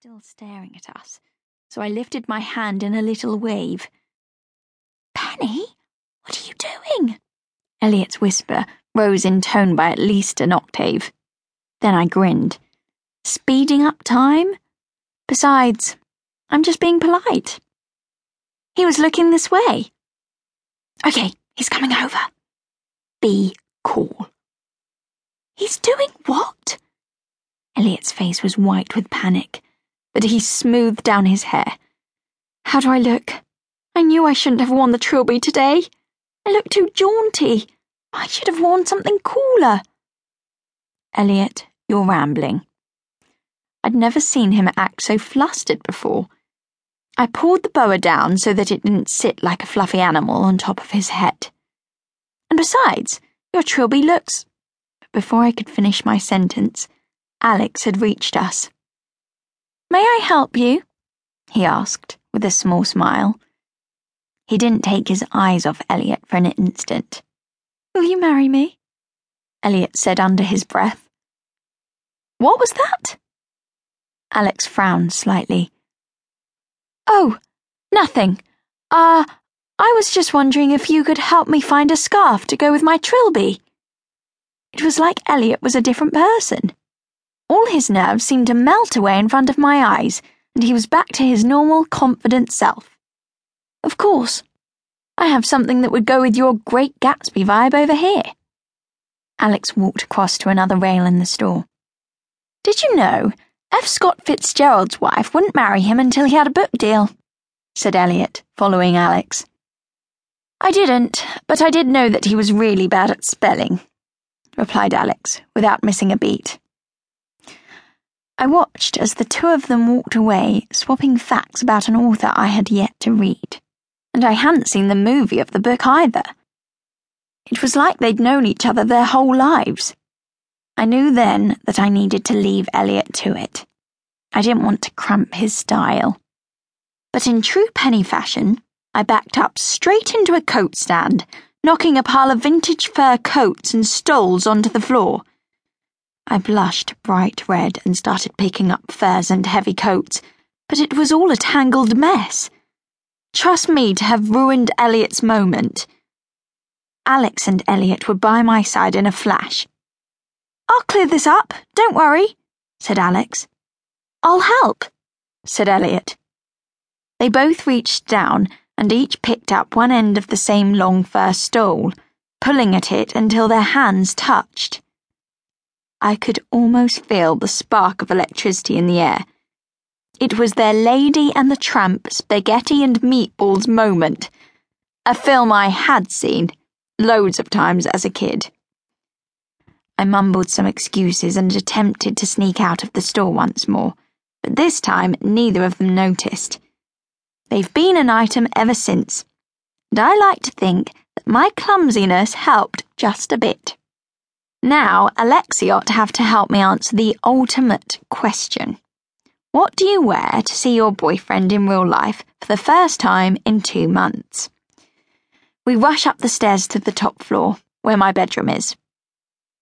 still staring at us, so I lifted my hand in a little wave. Penny, what are you doing? Elliot's whisper rose in tone by at least an octave. Then I grinned. Speeding up time? Besides, I'm just being polite. He was looking this way. Okay, he's coming over. Be cool. He's doing what? Elliot's face was white with panic, but he smoothed down his hair. How do I look? I knew I shouldn't have worn the trilby today. I look too jaunty. I should have worn something cooler. Elliot, you're rambling. I'd never seen him act so flustered before. I pulled the boa down so that it didn't sit like a fluffy animal on top of his head. And besides, your trilby looks. But before I could finish my sentence, Alex had reached us. May I help you? he asked, with a small smile. He didn't take his eyes off Elliot for an instant. Will you marry me? Elliot said under his breath. What was that? Alex frowned slightly. Oh, nothing. Ah, uh, I was just wondering if you could help me find a scarf to go with my trilby. It was like Elliot was a different person. All his nerves seemed to melt away in front of my eyes, and he was back to his normal, confident self. Of course. I have something that would go with your great Gatsby vibe over here. Alex walked across to another rail in the store. Did you know F. Scott Fitzgerald's wife wouldn't marry him until he had a book deal? said Elliot, following Alex. I didn't, but I did know that he was really bad at spelling, replied Alex, without missing a beat. I watched as the two of them walked away, swapping facts about an author I had yet to read. And I hadn't seen the movie of the book either. It was like they'd known each other their whole lives. I knew then that I needed to leave Elliot to it. I didn't want to cramp his style. But in true Penny fashion, I backed up straight into a coat stand, knocking a pile of vintage fur coats and stoles onto the floor. I blushed bright red and started picking up furs and heavy coats, but it was all a tangled mess. Trust me to have ruined Elliot's moment. Alex and Elliot were by my side in a flash. I'll clear this up, don't worry, said Alex. I'll help, said Elliot. They both reached down and each picked up one end of the same long fur stole, pulling at it until their hands touched. I could almost feel the spark of electricity in the air. It was their Lady and the Tramp spaghetti and meatballs moment, a film I had seen loads of times as a kid. I mumbled some excuses and attempted to sneak out of the store once more, but this time neither of them noticed. They've been an item ever since, and I like to think that my clumsiness helped just a bit. Now, Alex and Elliot have to help me answer the ultimate question. What do you wear to see your boyfriend in real life for the first time in two months? We rush up the stairs to the top floor, where my bedroom is.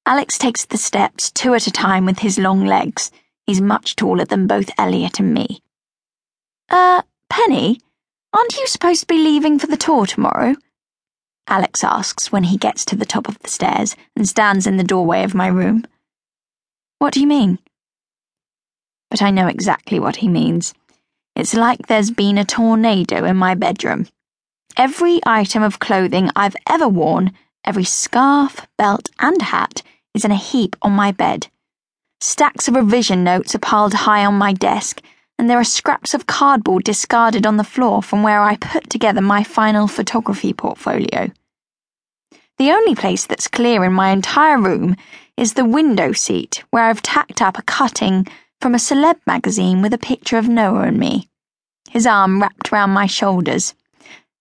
Alex takes the steps two at a time with his long legs. He's much taller than both Elliot and me. Uh, Penny, aren't you supposed to be leaving for the tour tomorrow? Alex asks when he gets to the top of the stairs and stands in the doorway of my room. What do you mean? But I know exactly what he means. It's like there's been a tornado in my bedroom. Every item of clothing I've ever worn, every scarf, belt, and hat is in a heap on my bed. Stacks of revision notes are piled high on my desk, and there are scraps of cardboard discarded on the floor from where I put together my final photography portfolio. The only place that's clear in my entire room is the window seat where I've tacked up a cutting from a celeb magazine with a picture of Noah and me, his arm wrapped round my shoulders.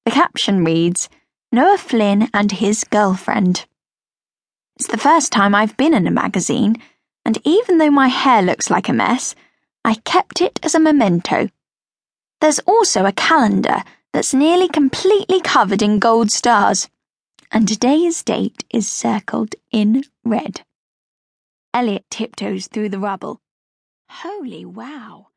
The caption reads, Noah Flynn and his girlfriend. It's the first time I've been in a magazine, and even though my hair looks like a mess, I kept it as a memento. There's also a calendar that's nearly completely covered in gold stars, and today's date is circled in red. Elliot tiptoes through the rubble. Holy wow!